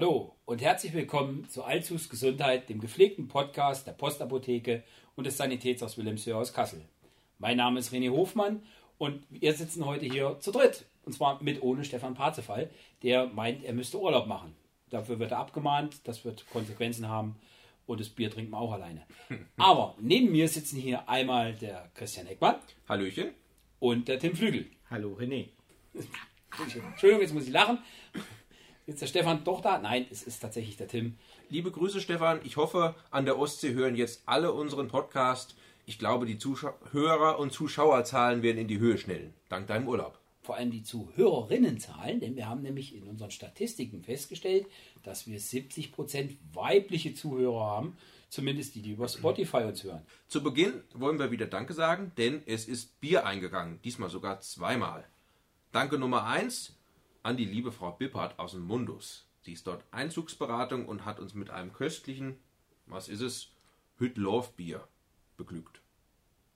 Hallo und herzlich willkommen zu Allzus Gesundheit, dem gepflegten Podcast der Postapotheke und des Sanitätshaus Wilhelmshöhe aus Kassel. Mein Name ist René Hofmann und wir sitzen heute hier zu dritt. Und zwar mit ohne Stefan Parzefall, der meint, er müsste Urlaub machen. Dafür wird er abgemahnt, das wird Konsequenzen haben und das Bier trinken wir auch alleine. Aber neben mir sitzen hier einmal der Christian Heckmann. Hallöchen. Und der Tim Flügel. Hallo René. Entschuldigung, jetzt muss ich lachen. Ist der Stefan doch da? Nein, es ist tatsächlich der Tim. Liebe Grüße, Stefan. Ich hoffe, an der Ostsee hören jetzt alle unseren Podcast. Ich glaube, die Zuhörer- und Zuschauerzahlen werden in die Höhe schnellen, dank deinem Urlaub. Vor allem die Zuhörerinnenzahlen, denn wir haben nämlich in unseren Statistiken festgestellt, dass wir 70% weibliche Zuhörer haben, zumindest die, die über Spotify uns hören. Zu Beginn wollen wir wieder Danke sagen, denn es ist Bier eingegangen, diesmal sogar zweimal. Danke Nummer 1 an die liebe Frau Bippert aus dem Mundus. Sie ist dort Einzugsberatung und hat uns mit einem köstlichen, was ist es, Hüttlorf-Bier beglückt.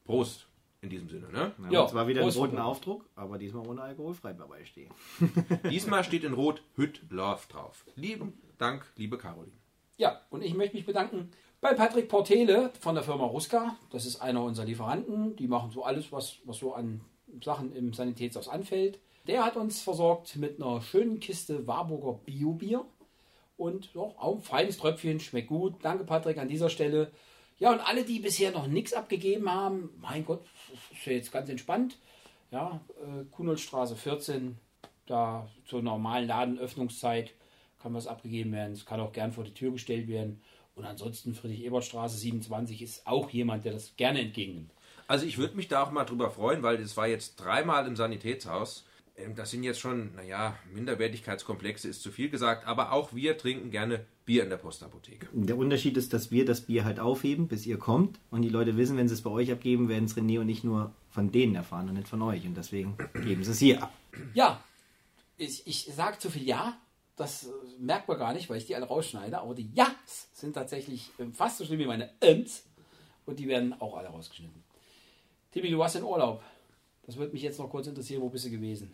Prost in diesem Sinne, ne? Ja, Ja, und zwar wieder Prost, einen roten. Aufdruck, aber diesmal ohne alkoholfrei dabei stehen. Diesmal steht in Rot Hüttlorf drauf. Lieben Dank, liebe Caroline. Ja, und ich möchte mich bedanken bei Patrick Portele von der Firma Ruska. Das ist einer unserer Lieferanten. Die machen so alles, was, was so an Sachen im Sanitätshaus anfällt. Der hat uns versorgt mit einer schönen Kiste Warburger Bio-Bier. Und auch ein feines Tröpfchen, schmeckt gut. Danke, Patrick, an dieser Stelle. Ja, und alle, die bisher noch nichts abgegeben haben, mein Gott, ist ja jetzt ganz entspannt. Ja, äh, Kunolstraße 14, da zur normalen Ladenöffnungszeit kann was abgegeben werden. Es kann auch gern vor die Tür gestellt werden. Und ansonsten Friedrich-Ebert-Straße 27 ist auch jemand, der das gerne entgegennimmt. Also ich würde mich da auch mal drüber freuen, weil das war jetzt dreimal im Sanitätshaus. Ähm, Das sind jetzt schon, naja, Minderwertigkeitskomplexe ist zu viel gesagt, aber auch wir trinken gerne Bier in der Postapotheke. Der Unterschied ist, dass wir das Bier halt aufheben, bis ihr kommt. Und die Leute wissen, wenn sie es bei euch abgeben, werden es René und ich nur von denen erfahren und nicht von euch. Und deswegen geben sie es hier ab. Ja, ich, ich sage zu viel Ja, das äh, merkt man gar nicht, weil ich die alle rausschneide, aber die Ja's sind tatsächlich äh, fast so schlimm wie meine Ms und die werden auch alle rausgeschnitten. Timmy, du warst in Urlaub. Das würde mich jetzt noch kurz interessieren, wo bist du gewesen?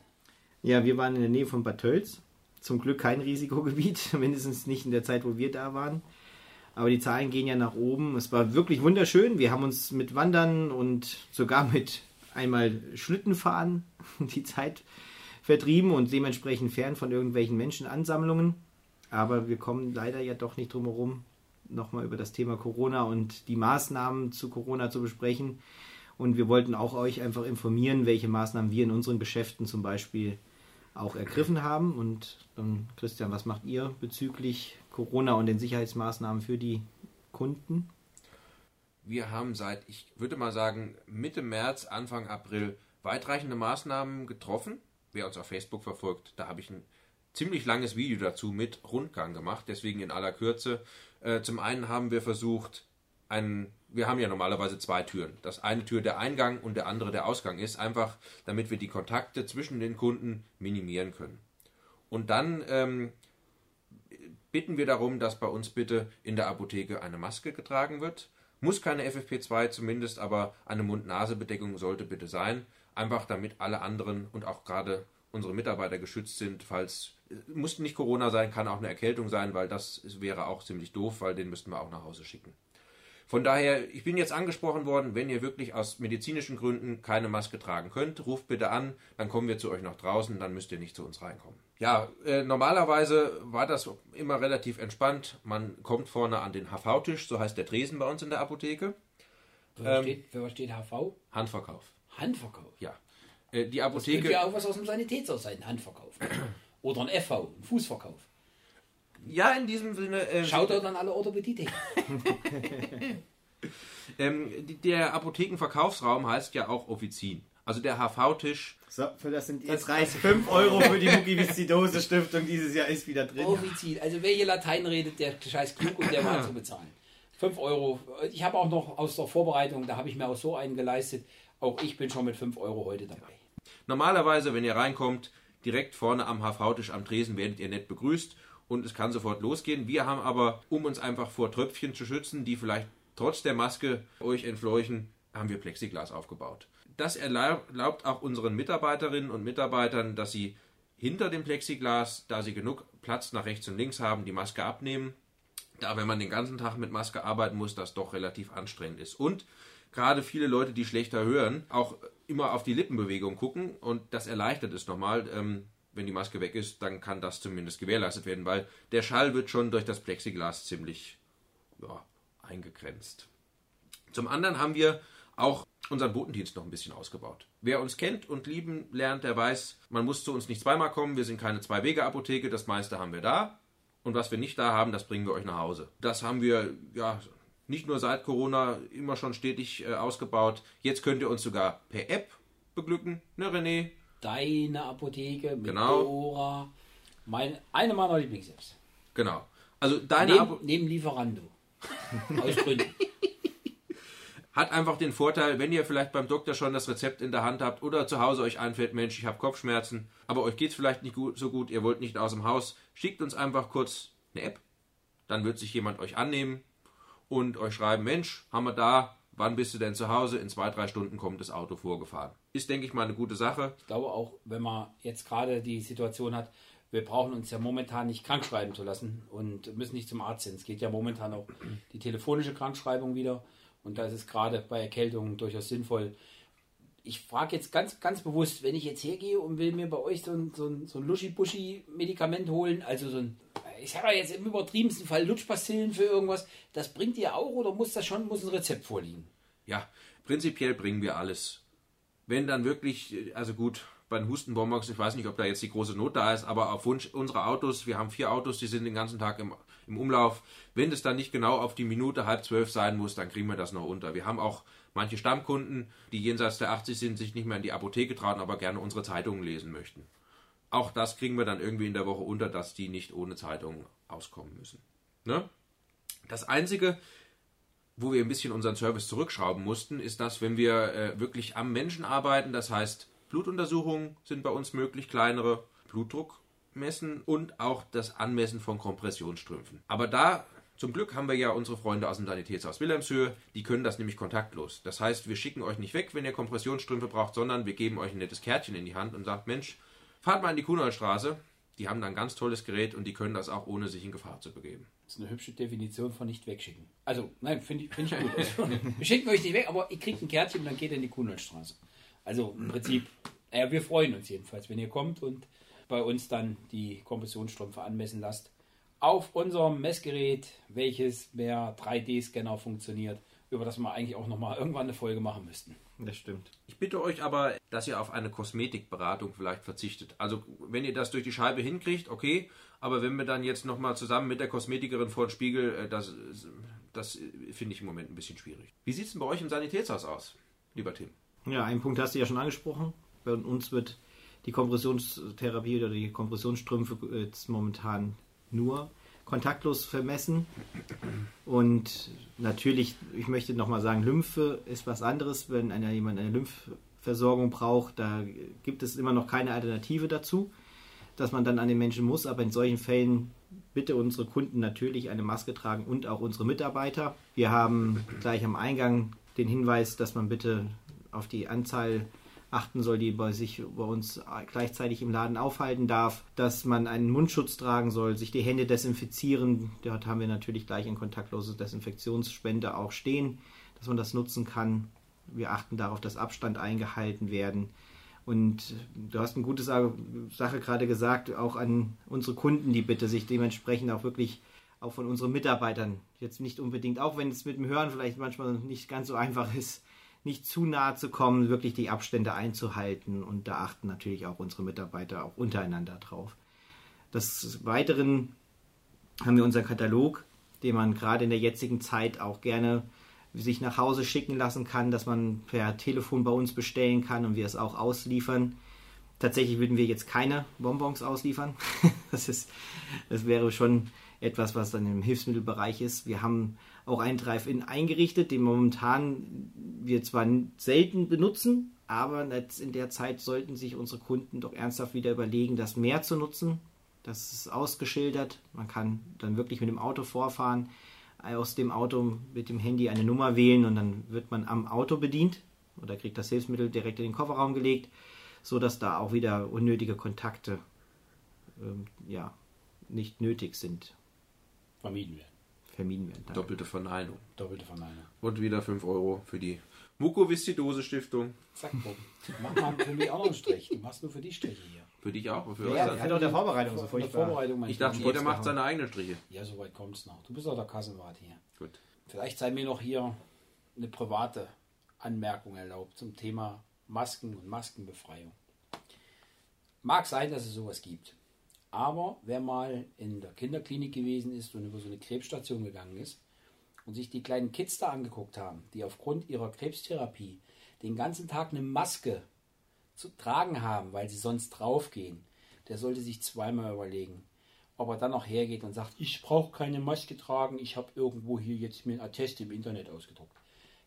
Ja, wir waren in der Nähe von Bad Tölz. Zum Glück kein Risikogebiet, mindestens nicht in der Zeit, wo wir da waren. Aber die Zahlen gehen ja nach oben. Es war wirklich wunderschön. Wir haben uns mit Wandern und sogar mit einmal Schlittenfahren die Zeit vertrieben und dementsprechend fern von irgendwelchen Menschenansammlungen. Aber wir kommen leider ja doch nicht drum herum, nochmal über das Thema Corona und die Maßnahmen zu Corona zu besprechen. Und wir wollten auch euch einfach informieren, welche Maßnahmen wir in unseren Geschäften zum Beispiel auch ergriffen haben. Und dann, Christian, was macht ihr bezüglich Corona und den Sicherheitsmaßnahmen für die Kunden? Wir haben seit, ich würde mal sagen, Mitte März, Anfang April weitreichende Maßnahmen getroffen. Wer uns auf Facebook verfolgt, da habe ich ein ziemlich langes Video dazu mit Rundgang gemacht, deswegen in aller Kürze. Äh, zum einen haben wir versucht, einen, wir haben ja normalerweise zwei Türen. Das eine Tür der Eingang und der andere der Ausgang ist, einfach damit wir die Kontakte zwischen den Kunden minimieren können. Und dann ähm, bitten wir darum, dass bei uns bitte in der Apotheke eine Maske getragen wird. Muss keine FFP2 zumindest, aber eine Mund-Nase-Bedeckung sollte bitte sein. Einfach damit alle anderen und auch gerade unsere Mitarbeiter geschützt sind, falls muss nicht Corona sein, kann auch eine Erkältung sein, weil das wäre auch ziemlich doof, weil den müssten wir auch nach Hause schicken. Von daher, ich bin jetzt angesprochen worden, wenn ihr wirklich aus medizinischen Gründen keine Maske tragen könnt, ruft bitte an, dann kommen wir zu euch nach draußen, dann müsst ihr nicht zu uns reinkommen. Ja, äh, normalerweise war das immer relativ entspannt. Man kommt vorne an den HV-Tisch, so heißt der Tresen bei uns in der Apotheke. Für Ähm, steht, für was steht HV? Handverkauf. Handverkauf. Ja. Äh, die Das könnte Apotheke. ja auch was aus dem Sanitätshaus sein, ein Handverkauf. Oder ein FV, ein Fußverkauf. Ja, in diesem Sinne. Äh, Schaut dort an alle Orthopädie. ähm, die- der Apothekenverkaufsraum heißt ja auch Offizin. Also der HV-Tisch. So, für das sind jetzt reicht 5 Euro für die Muckiviszidose Stiftung dieses Jahr ist wieder drin. Offizil. Also wer hier Latein redet, der scheiß klug und der war zu bezahlen. 5 Euro. Ich habe auch noch aus der Vorbereitung, da habe ich mir auch so einen geleistet. Auch ich bin schon mit 5 Euro heute dabei. Normalerweise, wenn ihr reinkommt, direkt vorne am HV-Tisch am Tresen werdet ihr nett begrüßt und es kann sofort losgehen. Wir haben aber, um uns einfach vor Tröpfchen zu schützen, die vielleicht trotz der Maske euch entfleuchen, haben wir Plexiglas aufgebaut. Das erlaubt auch unseren Mitarbeiterinnen und Mitarbeitern, dass sie hinter dem Plexiglas, da sie genug Platz nach rechts und links haben, die Maske abnehmen. Da, wenn man den ganzen Tag mit Maske arbeiten muss, das doch relativ anstrengend ist. Und gerade viele Leute, die schlechter hören, auch immer auf die Lippenbewegung gucken und das erleichtert es nochmal. Ähm, wenn die Maske weg ist, dann kann das zumindest gewährleistet werden, weil der Schall wird schon durch das Plexiglas ziemlich ja, eingegrenzt. Zum anderen haben wir auch unseren Botendienst noch ein bisschen ausgebaut. Wer uns kennt und lieben lernt, der weiß, man muss zu uns nicht zweimal kommen. Wir sind keine Zwei-Wege-Apotheke, das meiste haben wir da. Und was wir nicht da haben, das bringen wir euch nach Hause. Das haben wir ja nicht nur seit Corona immer schon stetig äh, ausgebaut. Jetzt könnt ihr uns sogar per App beglücken, ne René? Deine Apotheke mit Genau. Dora. Mein, eine meiner Lieblings-Apps. Genau. Also deine Neben, neben Lieferando. Aus Gründen. hat einfach den Vorteil, wenn ihr vielleicht beim Doktor schon das Rezept in der Hand habt oder zu Hause euch einfällt, Mensch, ich habe Kopfschmerzen, aber euch geht es vielleicht nicht gut, so gut, ihr wollt nicht aus dem Haus, schickt uns einfach kurz eine App. Dann wird sich jemand euch annehmen und euch schreiben, Mensch, haben wir da, wann bist du denn zu Hause? In zwei, drei Stunden kommt das Auto vorgefahren. Ist, denke ich mal, eine gute Sache. Ich glaube auch, wenn man jetzt gerade die Situation hat, wir brauchen uns ja momentan nicht krank schreiben zu lassen und müssen nicht zum Arzt hin. Es geht ja momentan auch die telefonische Krankschreibung wieder. Und da ist es gerade bei Erkältungen durchaus sinnvoll. Ich frage jetzt ganz, ganz bewusst, wenn ich jetzt hergehe und will mir bei euch so ein, so ein, so ein Luschi-Buschi-Medikament holen, also so ein, ich sage jetzt im übertriebensten Fall Lutschpastillen für irgendwas, das bringt ihr auch oder muss das schon, muss ein Rezept vorliegen? Ja, prinzipiell bringen wir alles. Wenn dann wirklich, also gut, bei den Hustenbonbons, ich weiß nicht, ob da jetzt die große Not da ist, aber auf Wunsch unserer Autos, wir haben vier Autos, die sind den ganzen Tag im, im Umlauf. Wenn es dann nicht genau auf die Minute halb zwölf sein muss, dann kriegen wir das noch unter. Wir haben auch manche Stammkunden, die jenseits der 80 sind, sich nicht mehr in die Apotheke trauen, aber gerne unsere Zeitungen lesen möchten. Auch das kriegen wir dann irgendwie in der Woche unter, dass die nicht ohne Zeitung auskommen müssen. Ne? Das Einzige, wo wir ein bisschen unseren Service zurückschrauben mussten, ist, dass wenn wir äh, wirklich am Menschen arbeiten, das heißt Blutuntersuchungen sind bei uns möglich, kleinere Blutdruck messen und auch das Anmessen von Kompressionsstrümpfen. Aber da zum Glück haben wir ja unsere Freunde aus dem Sanitätshaus Wilhelmshöhe, die können das nämlich kontaktlos. Das heißt, wir schicken euch nicht weg, wenn ihr Kompressionsstrümpfe braucht, sondern wir geben euch ein nettes Kärtchen in die Hand und sagt, Mensch, fahrt mal in die Kuhneustraße. Die haben da ein ganz tolles Gerät und die können das auch ohne sich in Gefahr zu begeben. Das ist eine hübsche Definition von nicht wegschicken. Also, nein, finde ich, find ich gut. Also, wir schicken euch nicht weg, aber ihr kriegt ein Kärtchen und dann geht ihr in die Kuhnelstraße. Also im Prinzip, äh, wir freuen uns jedenfalls, wenn ihr kommt und bei uns dann die Kompressionsstrümpfe anmessen lasst. Auf unserem Messgerät, welches per 3D-Scanner funktioniert, über das wir eigentlich auch nochmal irgendwann eine Folge machen müssten. Das stimmt. Ich bitte euch aber, dass ihr auf eine Kosmetikberatung vielleicht verzichtet. Also wenn ihr das durch die Scheibe hinkriegt, okay, aber wenn wir dann jetzt nochmal zusammen mit der Kosmetikerin vor den Spiegel, äh, das, das finde ich im Moment ein bisschen schwierig. Wie sieht es denn bei euch im Sanitätshaus aus, lieber Tim? Ja, einen Punkt hast du ja schon angesprochen. Bei uns wird die Kompressionstherapie oder die Kompressionsstrümpfe jetzt momentan nur kontaktlos vermessen. Und natürlich, ich möchte nochmal sagen, Lymphe ist was anderes. Wenn einer, jemand eine Lymphversorgung braucht, da gibt es immer noch keine Alternative dazu, dass man dann an den Menschen muss. Aber in solchen Fällen bitte unsere Kunden natürlich eine Maske tragen und auch unsere Mitarbeiter. Wir haben gleich am Eingang den Hinweis, dass man bitte auf die Anzahl achten soll, die bei sich bei uns gleichzeitig im Laden aufhalten darf, dass man einen Mundschutz tragen soll, sich die Hände desinfizieren. Dort haben wir natürlich gleich ein kontaktloses Desinfektionsspender auch stehen, dass man das nutzen kann. Wir achten darauf, dass Abstand eingehalten werden. Und du hast eine gute Sache, Sache gerade gesagt, auch an unsere Kunden, die bitte sich dementsprechend auch wirklich auch von unseren Mitarbeitern, jetzt nicht unbedingt, auch wenn es mit dem Hören vielleicht manchmal nicht ganz so einfach ist, nicht zu nahe zu kommen, wirklich die Abstände einzuhalten. Und da achten natürlich auch unsere Mitarbeiter auch untereinander drauf. Des Weiteren haben wir unseren Katalog, den man gerade in der jetzigen Zeit auch gerne sich nach Hause schicken lassen kann, dass man per Telefon bei uns bestellen kann und wir es auch ausliefern. Tatsächlich würden wir jetzt keine Bonbons ausliefern. Das, ist, das wäre schon etwas, was dann im Hilfsmittelbereich ist. Wir haben auch einen Drive-In eingerichtet, den momentan wir zwar selten benutzen, aber in der Zeit sollten sich unsere Kunden doch ernsthaft wieder überlegen, das mehr zu nutzen. Das ist ausgeschildert. Man kann dann wirklich mit dem Auto vorfahren, aus dem Auto mit dem Handy eine Nummer wählen und dann wird man am Auto bedient oder kriegt das Hilfsmittel direkt in den Kofferraum gelegt, sodass da auch wieder unnötige Kontakte ähm, ja, nicht nötig sind, Vermieden werden. Vermieden werden. Danke. Doppelte Verneinung. Doppelte Verneinung. Und wieder 5 Euro für die Mukoviszidose Stiftung. Zack, Bob. Mach mal für mich auch noch einen Strich. Du machst nur für die Striche hier. Für dich auch. Für Ja, hat auch der Vorbereitung so furchtbar. Vorbereitung ich dachte, jeder macht seine eigenen Striche. Ja, so weit kommt es noch. Du bist doch der Kassenwart hier. Gut. Vielleicht sei mir noch hier eine private Anmerkung erlaubt zum Thema Masken und Maskenbefreiung. Mag sein, dass es sowas gibt. Aber wer mal in der Kinderklinik gewesen ist und über so eine Krebsstation gegangen ist und sich die kleinen Kids da angeguckt haben, die aufgrund ihrer Krebstherapie den ganzen Tag eine Maske zu tragen haben, weil sie sonst draufgehen, der sollte sich zweimal überlegen, ob er dann noch hergeht und sagt, ich brauche keine Maske tragen, ich habe irgendwo hier jetzt mir ein Attest im Internet ausgedruckt.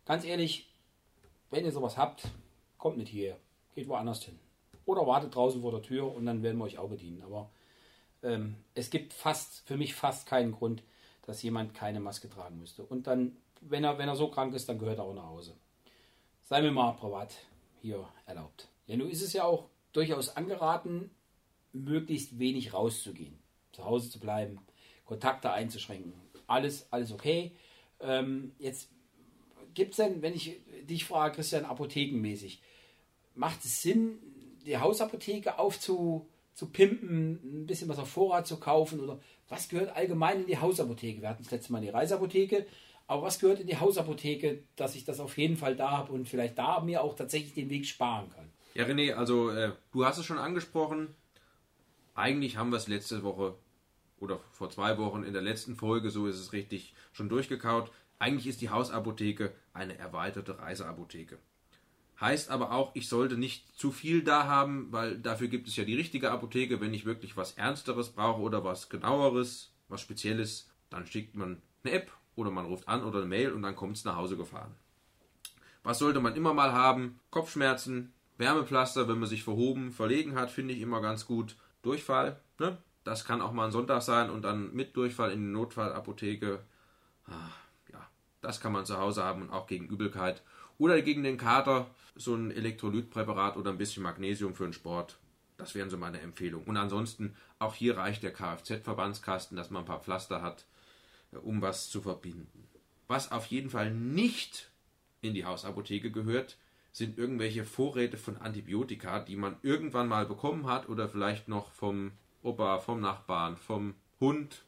Ganz ehrlich, wenn ihr sowas habt, kommt nicht hierher, geht woanders hin. Oder wartet draußen vor der Tür und dann werden wir euch auch bedienen. Aber ähm, es gibt fast, für mich fast keinen Grund, dass jemand keine Maske tragen müsste. Und dann, wenn er, wenn er so krank ist, dann gehört er auch nach Hause. Sei mir mal privat hier erlaubt. Ja, nun ist es ja auch durchaus angeraten, möglichst wenig rauszugehen, zu Hause zu bleiben, Kontakte einzuschränken. Alles, alles okay. Ähm, jetzt gibt es denn, wenn ich dich frage, Christian, apothekenmäßig, macht es Sinn, die Hausapotheke aufzu zu pimpen, ein bisschen was auf Vorrat zu kaufen oder was gehört allgemein in die Hausapotheke? Wir hatten das letzte Mal die Reisapotheke, aber was gehört in die Hausapotheke, dass ich das auf jeden Fall da habe und vielleicht da mir auch tatsächlich den Weg sparen kann? Ja, René, also äh, du hast es schon angesprochen. Eigentlich haben wir es letzte Woche oder vor zwei Wochen in der letzten Folge, so ist es richtig, schon durchgekaut. Eigentlich ist die Hausapotheke eine erweiterte Reiseapotheke. Heißt aber auch, ich sollte nicht zu viel da haben, weil dafür gibt es ja die richtige Apotheke. Wenn ich wirklich was Ernsteres brauche oder was genaueres, was Spezielles, dann schickt man eine App oder man ruft an oder eine Mail und dann kommt es nach Hause gefahren. Was sollte man immer mal haben? Kopfschmerzen, Wärmepflaster, wenn man sich verhoben, verlegen hat, finde ich immer ganz gut. Durchfall, ne? das kann auch mal ein Sonntag sein und dann mit Durchfall in die Notfallapotheke. Ah, ja, das kann man zu Hause haben und auch gegen Übelkeit. Oder gegen den Kater so ein Elektrolytpräparat oder ein bisschen Magnesium für den Sport. Das wären so meine Empfehlungen. Und ansonsten, auch hier reicht der Kfz-Verbandskasten, dass man ein paar Pflaster hat, um was zu verbinden. Was auf jeden Fall nicht in die Hausapotheke gehört, sind irgendwelche Vorräte von Antibiotika, die man irgendwann mal bekommen hat oder vielleicht noch vom Opa, vom Nachbarn, vom Hund.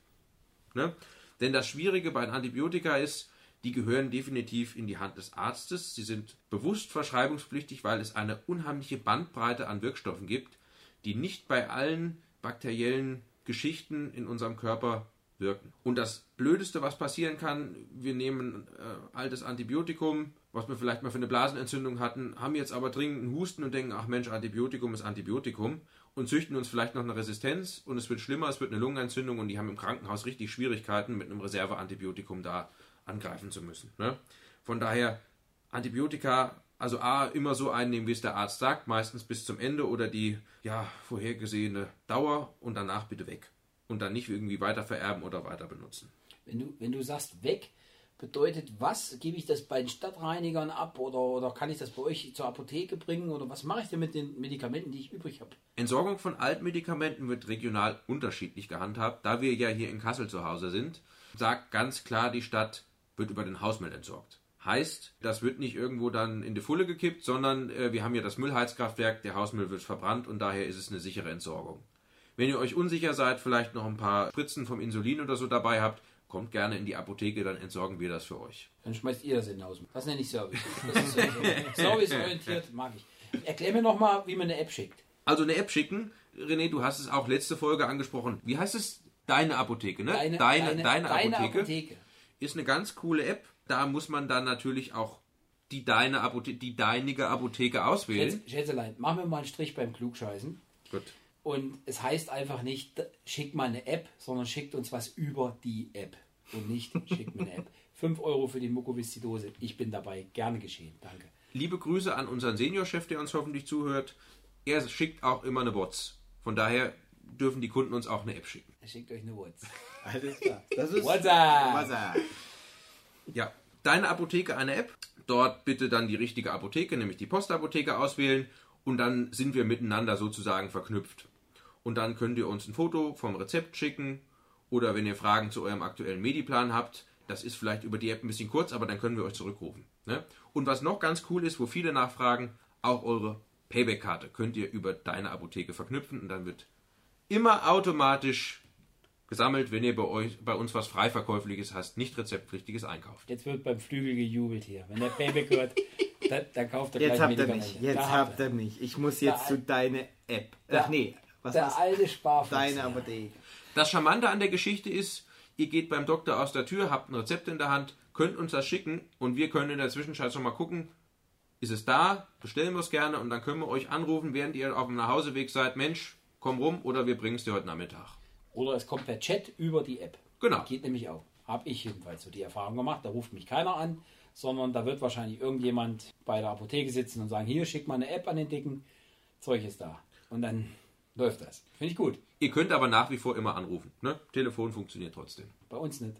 Ne? Denn das Schwierige bei Antibiotika ist, die gehören definitiv in die Hand des Arztes. Sie sind bewusst verschreibungspflichtig, weil es eine unheimliche Bandbreite an Wirkstoffen gibt, die nicht bei allen bakteriellen Geschichten in unserem Körper wirken. Und das Blödeste, was passieren kann, wir nehmen äh, altes Antibiotikum, was wir vielleicht mal für eine Blasenentzündung hatten, haben jetzt aber dringend einen Husten und denken, ach Mensch, Antibiotikum ist Antibiotikum und züchten uns vielleicht noch eine Resistenz und es wird schlimmer, es wird eine Lungenentzündung und die haben im Krankenhaus richtig Schwierigkeiten, mit einem Reserveantibiotikum da angreifen zu müssen. Ne? Von daher Antibiotika, also A, immer so einnehmen, wie es der Arzt sagt, meistens bis zum Ende oder die ja, vorhergesehene Dauer und danach bitte weg. Und dann nicht irgendwie weiter vererben oder weiter benutzen. Wenn du, wenn du sagst weg, bedeutet was? Gebe ich das bei den Stadtreinigern ab oder, oder kann ich das bei euch zur Apotheke bringen oder was mache ich denn mit den Medikamenten, die ich übrig habe? Entsorgung von Altmedikamenten wird regional unterschiedlich gehandhabt. Da wir ja hier in Kassel zu Hause sind, sagt ganz klar die Stadt, wird über den Hausmüll entsorgt. Heißt, das wird nicht irgendwo dann in die Fulle gekippt, sondern äh, wir haben ja das Müllheizkraftwerk, der Hausmüll wird verbrannt und daher ist es eine sichere Entsorgung. Wenn ihr euch unsicher seid, vielleicht noch ein paar Spritzen vom Insulin oder so dabei habt, kommt gerne in die Apotheke, dann entsorgen wir das für euch. Dann schmeißt ihr das in den Haus. Das nenne ich Service. Serviceorientiert, mag ich. Erklär mir nochmal, wie man eine App schickt. Also eine App schicken. René, du hast es auch letzte Folge angesprochen. Wie heißt es? Deine Apotheke, ne? Deine, deine, deine, deine Apotheke. Apotheke. Ist eine ganz coole App. Da muss man dann natürlich auch die deine Apotheke, die deinige Apotheke auswählen. Schätz- Schätzelein, machen wir mal einen Strich beim Klugscheißen. Gut. Und es heißt einfach nicht, schickt mal eine App, sondern schickt uns was über die App. Und nicht, schickt mir eine App. 5 Euro für die Mukoviszidose. Ich bin dabei. Gerne geschehen. Danke. Liebe Grüße an unseren Seniorchef, der uns hoffentlich zuhört. Er schickt auch immer eine Bots. Von daher dürfen die Kunden uns auch eine App schicken. Er schickt euch eine WhatsApp. Alles klar. Das ist WhatsApp! WhatsApp. Ja, deine Apotheke eine App. Dort bitte dann die richtige Apotheke, nämlich die Postapotheke auswählen und dann sind wir miteinander sozusagen verknüpft. und dann könnt ihr uns ein Foto vom Rezept schicken oder wenn ihr Fragen zu eurem aktuellen Mediplan habt, das ist vielleicht über die App ein bisschen kurz, aber dann können wir euch zurückrufen. Ne? Und was noch ganz cool ist, wo viele nachfragen, auch eure Payback-Karte könnt ihr über deine Apotheke verknüpfen und dann wird immer automatisch gesammelt, wenn ihr bei, euch, bei uns was Freiverkäufliches hast, nicht rezeptpflichtiges einkauft. Jetzt wird beim Flügel gejubelt hier. Wenn der Payback hört, dann, dann kauft er Jetzt gleich habt ihr Medikamente. mich. Jetzt Da habt ihr mich. Ich muss jetzt Da- zu deiner App. Ach nee, was Der ist alte Sparfuchs. deine. Apotheke? Das Charmante an der Geschichte ist, ihr geht beim Doktor aus der Tür, habt ein Rezept in der Hand, könnt uns das schicken und wir können in der Zwischenzeit schon mal gucken, ist es da, bestellen wir es gerne und dann können wir euch anrufen, während ihr auf dem Nachhauseweg seid, Mensch, komm rum oder wir bringen es dir heute Nachmittag. Oder es kommt per Chat über die App. Genau. Geht nämlich auch. Habe ich jedenfalls so die Erfahrung gemacht. Da ruft mich keiner an, sondern da wird wahrscheinlich irgendjemand bei der Apotheke sitzen und sagen, hier, schick mal eine App an den Dicken, Zeug ist da. Und dann läuft das. Finde ich gut. Ihr könnt aber nach wie vor immer anrufen. Ne? Telefon funktioniert trotzdem. Bei uns nicht.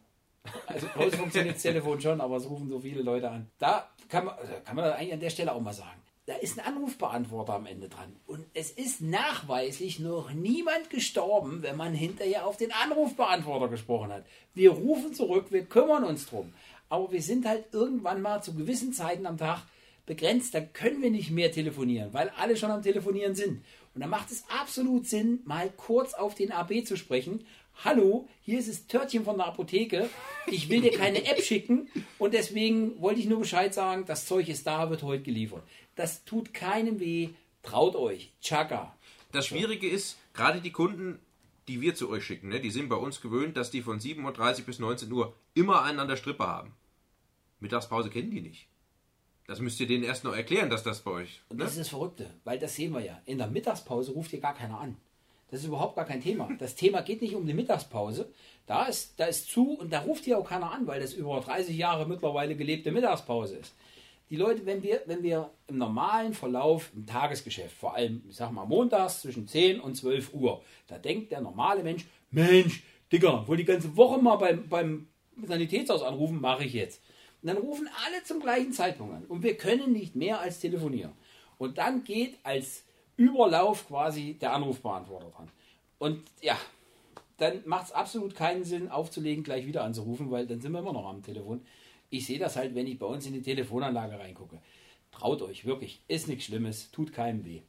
Also bei uns funktioniert das Telefon schon, aber es rufen so viele Leute an. Da kann man, also kann man das eigentlich an der Stelle auch mal sagen. Da ist ein Anrufbeantworter am Ende dran. Und es ist nachweislich noch niemand gestorben, wenn man hinterher auf den Anrufbeantworter gesprochen hat. Wir rufen zurück, wir kümmern uns drum. Aber wir sind halt irgendwann mal zu gewissen Zeiten am Tag begrenzt, da können wir nicht mehr telefonieren, weil alle schon am Telefonieren sind. Und da macht es absolut Sinn, mal kurz auf den AB zu sprechen. Hallo, hier ist das Törtchen von der Apotheke. Ich will dir keine App schicken und deswegen wollte ich nur Bescheid sagen, das Zeug ist da, wird heute geliefert. Das tut keinem weh. Traut euch. Chaka. Das Schwierige ist, gerade die Kunden, die wir zu euch schicken, ne, die sind bei uns gewöhnt, dass die von 7.30 Uhr bis 19 Uhr immer einen an der Strippe haben. Mittagspause kennen die nicht. Das müsst ihr denen erst noch erklären, dass das bei euch. Und Ne? das ist das Verrückte, weil das sehen wir ja. In der Mittagspause ruft hier gar keiner an. Das ist überhaupt gar kein Thema. Das Thema geht nicht um die Mittagspause. Da ist, da ist zu und da ruft hier auch keiner an, weil das über 30 Jahre mittlerweile gelebte Mittagspause ist. Die Leute, wenn wir, wenn wir im normalen Verlauf im Tagesgeschäft, vor allem, ich sag mal, montags zwischen 10 und 12 Uhr, da denkt der normale Mensch, Mensch, Digga, wollte die ganze Woche mal beim, beim Sanitätshaus anrufen, mache ich jetzt. Und dann rufen alle zum gleichen Zeitpunkt an. Und wir können nicht mehr als telefonieren. Und dann geht als Überlauf quasi der Anrufbeantworter dran. Und ja, dann macht es absolut keinen Sinn, aufzulegen, gleich wieder anzurufen, weil dann sind wir immer noch am Telefon. Ich sehe das halt, wenn ich bei uns in die Telefonanlage reingucke. Traut euch, wirklich. Ist nichts Schlimmes, tut keinem weh.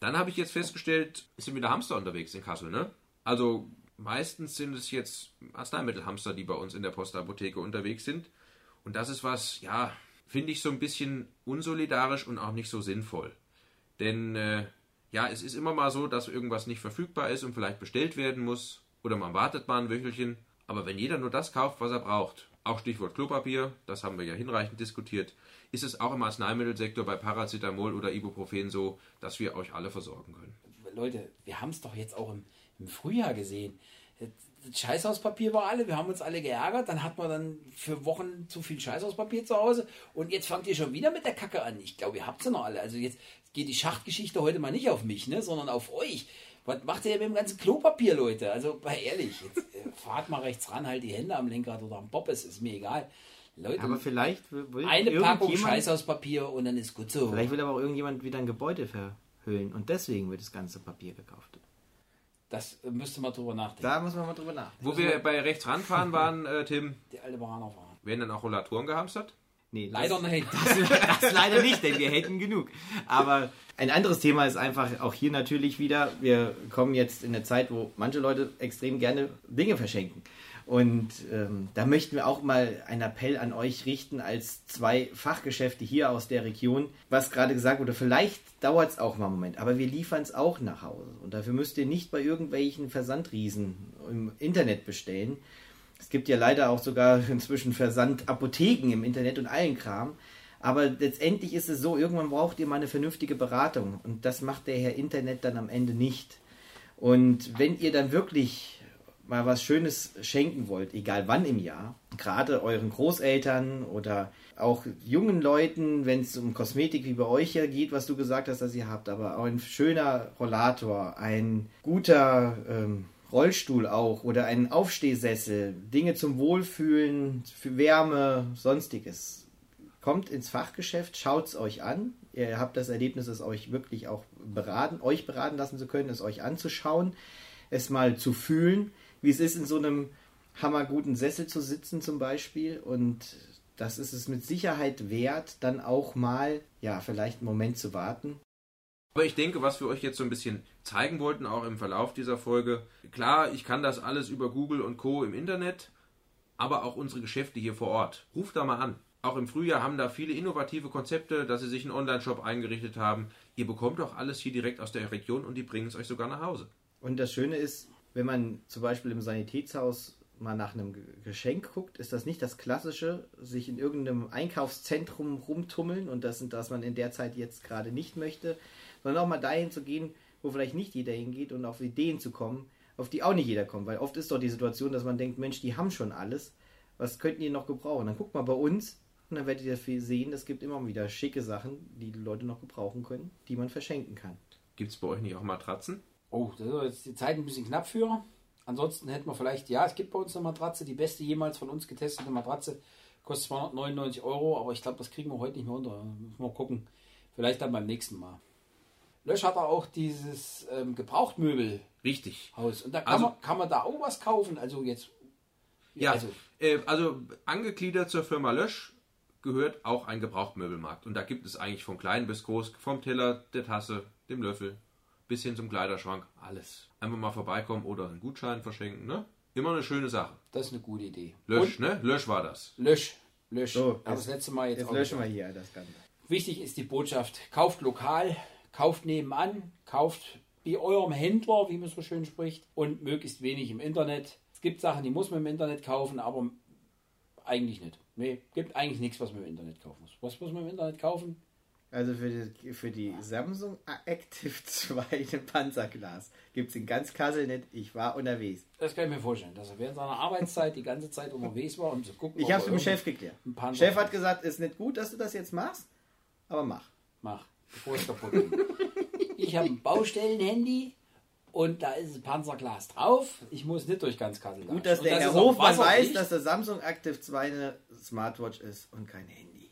Dann habe ich jetzt festgestellt, es sind wieder Hamster unterwegs in Kassel, ne? Also meistens sind es jetzt Arzneimittelhamster, die bei uns in der Postapotheke unterwegs sind. Und das ist was, ja, finde ich so ein bisschen unsolidarisch und auch nicht so sinnvoll. Denn äh, ja, es ist immer mal so, dass irgendwas nicht verfügbar ist und vielleicht bestellt werden muss. Oder man wartet mal ein Wöchelchen. Aber wenn jeder nur das kauft, was er braucht, auch Stichwort Klopapier, das haben wir ja hinreichend diskutiert, ist es auch im Arzneimittelsektor bei Paracetamol oder Ibuprofen so, dass wir euch alle versorgen können. Leute, wir haben es doch jetzt auch im, im Frühjahr gesehen. Das Scheißhauspapier war alle, wir haben uns alle geärgert, dann hat man dann für Wochen zu viel Scheißhauspapier zu Hause und jetzt fangt ihr schon wieder mit der Kacke an. Ich glaube, ihr habt sie noch alle. Also jetzt geht die Schachtgeschichte heute mal nicht auf mich, ne, sondern auf euch. Was macht ihr denn mit dem ganzen Klopapier, Leute? Also, mal ehrlich, jetzt äh, fahrt mal rechts ran, halt die Hände am Lenkrad oder am Bob, es ist mir egal. Leute, Aber vielleicht will eine Packung irgendjemand- Scheißhauspapier und dann ist gut so. Vielleicht will aber auch irgendjemand wieder ein Gebäude verhüllen und deswegen wird das ganze Papier gekauft. Das äh, müsste man drüber nachdenken. Da muss man mal drüber nachdenken. Wo wir bei rechts ranfahren waren, äh, Tim, Die alte Baraner fahren. werden dann auch Rollatoren gehamstert? Nee, das- Leider nicht. Das leider nicht, denn wir hätten genug. Aber ein anderes Thema ist einfach auch hier natürlich wieder, wir kommen jetzt in eine Zeit, wo manche Leute extrem gerne Dinge verschenken. Und ähm, da möchten wir auch mal einen Appell an euch richten als zwei Fachgeschäfte hier aus der Region. Was gerade gesagt wurde, vielleicht dauert es auch mal einen Moment, aber wir liefern es auch nach Hause. Und dafür müsst ihr nicht bei irgendwelchen Versandriesen im Internet bestellen. Es gibt ja leider auch sogar inzwischen Versandapotheken im Internet und allen Kram. Aber letztendlich ist es so, irgendwann braucht ihr mal eine vernünftige Beratung. Und das macht der Herr Internet dann am Ende nicht. Und wenn ihr dann wirklich mal was Schönes schenken wollt, egal wann im Jahr, gerade euren Großeltern oder auch jungen Leuten, wenn es um Kosmetik wie bei euch ja geht, was du gesagt hast, dass ihr habt, aber auch ein schöner Rollator, ein guter ähm, Rollstuhl auch oder ein Aufstehsessel, Dinge zum Wohlfühlen, für Wärme, sonstiges. Kommt ins Fachgeschäft, schaut es euch an. Ihr habt das Erlebnis, es euch wirklich auch beraten, euch beraten lassen zu können, es euch anzuschauen. es mal zu fühlen, wie es ist, in so einem hammerguten Sessel zu sitzen zum Beispiel. Und das ist es mit Sicherheit wert, dann auch mal, ja, vielleicht einen Moment zu warten. Aber ich denke, was wir euch jetzt so ein bisschen zeigen wollten, auch im Verlauf dieser Folge, klar, ich kann das alles über Google und Co. im Internet, aber auch unsere Geschäfte hier vor Ort. Ruft da mal an. Auch im Frühjahr haben da viele innovative Konzepte, dass sie sich einen Online-Shop eingerichtet haben. Ihr bekommt auch alles hier direkt aus der Region und die bringen es euch sogar nach Hause. Und das Schöne ist, wenn man zum Beispiel im Sanitätshaus mal nach einem Geschenk guckt, ist das nicht das Klassische, sich in irgendeinem Einkaufszentrum rumtummeln und das, das man in der Zeit jetzt gerade nicht möchte, sondern auch mal dahin zu gehen, wo vielleicht nicht jeder hingeht und auf Ideen zu kommen, auf die auch nicht jeder kommt. Weil oft ist doch die Situation, dass man denkt, Mensch, die haben schon alles. Was könnten die noch gebrauchen? Dann guckt mal bei uns und dann werdet ihr sehen, es gibt immer wieder schicke Sachen, die die Leute noch gebrauchen können, die man verschenken kann. Gibt es bei euch nicht auch Matratzen? Oh, das ist jetzt die Zeit ein bisschen knapp für. Ansonsten hätten wir vielleicht, ja, es gibt bei uns eine Matratze, die beste jemals von uns getestete Matratze, kostet 299 Euro, aber ich glaube, das kriegen wir heute nicht mehr unter. Müssen wir mal gucken. Vielleicht dann beim nächsten Mal. Lösch hat er auch dieses ähm, Gebrauchtmöbelhaus. Richtig. Und da kann, Also- man, kann man da auch was kaufen. Also jetzt. Ja, Also, äh, also angegliedert zur Firma Lösch gehört auch ein Gebrauchtmöbelmarkt. Und da gibt es eigentlich von klein bis groß, vom Teller, der Tasse, dem Löffel, bis hin zum Kleiderschrank, alles. Einfach mal vorbeikommen oder einen Gutschein verschenken, ne? Immer eine schöne Sache. das ist eine gute Idee. Lösch, ne? Lösch war das. Und Lösch. Lösch. So, Aber das letzte Mal jetzt, Jetzt auch löschen wir hier das Ganze. Wichtig ist die Botschaft: kauft lokal, kauft nebenan, kauft bei eurem Händler, wie man so schön spricht, und möglichst wenig im Internet. Es gibt Sachen, die muss man im Internet kaufen, aber eigentlich nicht. Nee, gibt eigentlich nichts, was man im Internet kaufen muss. Was muss man im Internet kaufen? Also für die, für die Samsung Active 2 ein Panzerglas gibt es in ganz Kassel nicht. Ich war unterwegs. Das kann ich mir vorstellen, dass er während seiner Arbeitszeit die ganze Zeit unterwegs war, um zu gucken. Ich habe es mit dem Chef geklärt. Chef hat gesagt, ist nicht gut, dass du das jetzt machst, aber mach. Mach, bevor es kaputt geht. Ich habe ein Baustellenhandy und da ist ein Panzerglas drauf. Ich muss nicht durch ganz Kassel. Gut, dass der Und Herr Hofmann weiß, dass der Samsung Active 2 eine Smartwatch ist und kein Handy.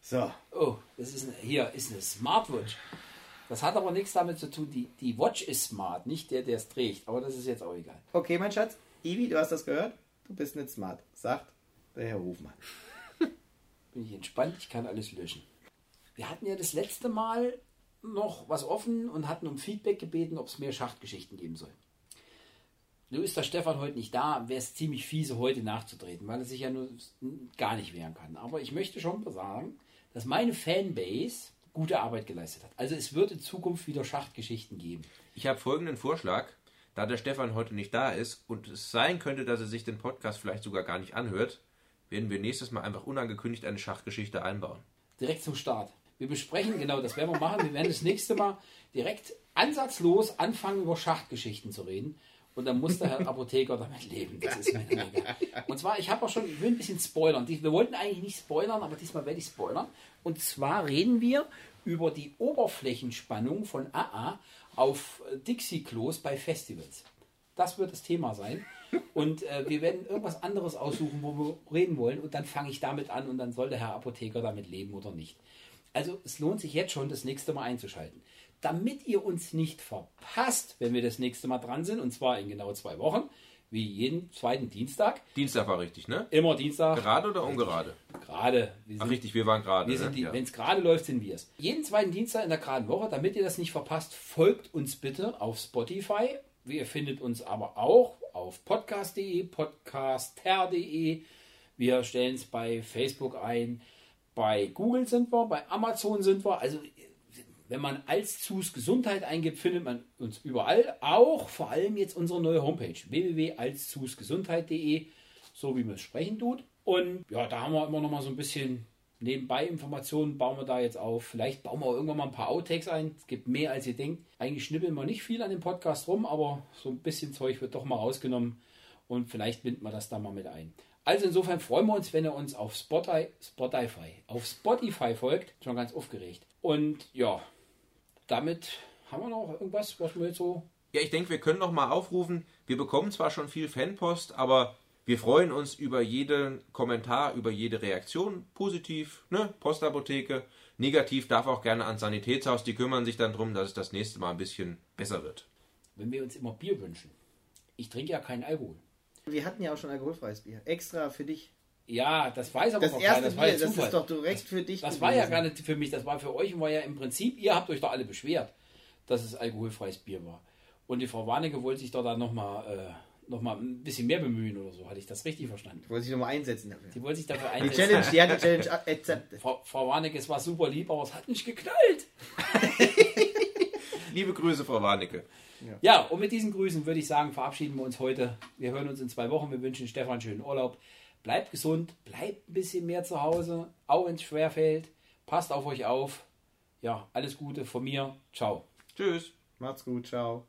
So, Oh, das ist eine, hier ist eine Smartwatch. Das hat aber nichts damit zu tun. Die, die Watch ist smart, nicht der, der es trägt. Aber das ist jetzt auch egal. okay, mein Schatz. Ivi, du hast das gehört? Du bist nicht smart, sagt der Herr Hofmann. Bin ich entspannt, ich kann alles löschen. Wir hatten ja das letzte Mal noch was offen und hatten um Feedback gebeten, ob es mehr Schachtgeschichten geben soll. Nun ist der Stefan heute nicht da, wäre es ziemlich fiese, heute nachzutreten, weil er sich ja nur gar nicht wehren kann. Aber ich möchte schon sagen, dass meine Fanbase gute Arbeit geleistet hat. Also es wird in Zukunft wieder Schachtgeschichten geben. Ich habe folgenden Vorschlag. Da der Stefan heute nicht da ist und es sein könnte, dass er sich den Podcast vielleicht sogar gar nicht anhört, werden wir nächstes Mal einfach unangekündigt eine Schachgeschichte einbauen. direkt zum Start. Wir besprechen, genau, das werden wir machen. Wir werden das nächste Mal direkt ansatzlos anfangen, über Schachtgeschichten zu reden. Und dann muss der Herr Apotheker damit leben. Das ist dann egal. Und zwar, ich habe auch schon, ich will ein bisschen spoilern. Wir wollten eigentlich nicht spoilern, aber diesmal werde ich spoilern. Und zwar reden wir über die Oberflächenspannung von AA auf Dixie-Klos bei Festivals. Das wird das Thema sein. Und äh, wir werden irgendwas anderes aussuchen, wo wir reden wollen. Und dann fange ich damit an und dann soll der Herr Apotheker damit leben oder nicht. Also es lohnt sich jetzt schon, das nächste Mal einzuschalten. Damit ihr uns nicht verpasst, wenn wir das nächste Mal dran sind, und zwar in genau zwei Wochen, wie jeden zweiten Dienstag, Dienstag war richtig, ne? immer Dienstag, Gerade oder ungerade? gerade. Wir Ach sind- richtig, wir waren gerade. wir sind ne? ja. Wenn es gerade läuft, sind wir es. Jeden zweiten Dienstag in der geraden Woche, damit ihr das nicht verpasst, folgt uns bitte auf Spotify. Ihr findet uns aber auch auf podcast.de, podcaster.de. Wir stellen es bei Facebook ein. Bei Google sind wir, bei Amazon sind wir. Also wenn man als Zus Gesundheit eingibt, findet man uns überall. Auch vor allem jetzt unsere neue Homepage www.alszusgesundheit.de, so wie man es sprechen tut. Und ja, da haben wir immer noch mal so ein bisschen nebenbei Informationen, bauen wir da jetzt auf. Vielleicht bauen wir irgendwann mal ein paar Outtakes ein. Es gibt mehr als ihr denkt. Eigentlich schnippeln wir nicht viel an dem Podcast rum, aber so ein bisschen Zeug wird doch mal rausgenommen und vielleicht binden wir das da mal mit ein. Also insofern freuen wir uns, wenn ihr uns auf Spotify, Spotify, auf Spotify folgt. Schon ganz aufgeregt. Und ja, damit haben wir noch irgendwas, was wir jetzt so. Ja, ich denke, wir können noch mal aufrufen. Wir bekommen zwar schon viel Fanpost, aber wir freuen uns über jeden Kommentar, über jede Reaktion. Positiv, ne? Postapotheke. Negativ darf auch gerne ans Sanitätshaus. Die kümmern sich dann darum, dass es das nächste Mal ein bisschen besser wird. Wenn wir uns immer Bier wünschen, Ich trinke ja keinen Alkohol. Wir hatten ja auch schon alkoholfreies Bier. Extra für dich. Ja, das weiß aber Das noch erste keiner. Das war Bier, ja das Zufall. ist doch direkt für dich. Das war ja gewesen. gar nicht für mich, das war für euch und war ja im Prinzip, ihr habt euch da alle beschwert, dass es alkoholfreies Bier war. Und die Frau Warnecke wollte sich da dann nochmal äh, noch mal ein bisschen mehr bemühen oder so. Hatte ich das richtig verstanden? Wollte sich nochmal einsetzen dafür. Die wollte sich dafür Die einsetzen. Challenge, die hat die Challenge akzeptiert. Frau, Frau Warnecke, es war super lieb, aber es hat nicht geknallt. Liebe Grüße, Frau Warnecke. Ja, und mit diesen Grüßen würde ich sagen, verabschieden wir uns heute. Wir hören uns in zwei Wochen. Wir wünschen Stefan schönen Urlaub. Bleibt gesund, bleibt ein bisschen mehr zu Hause, auch wenn es schwerfällt. Passt auf euch auf. Ja, alles Gute von mir. Ciao. Tschüss. Macht's gut, ciao.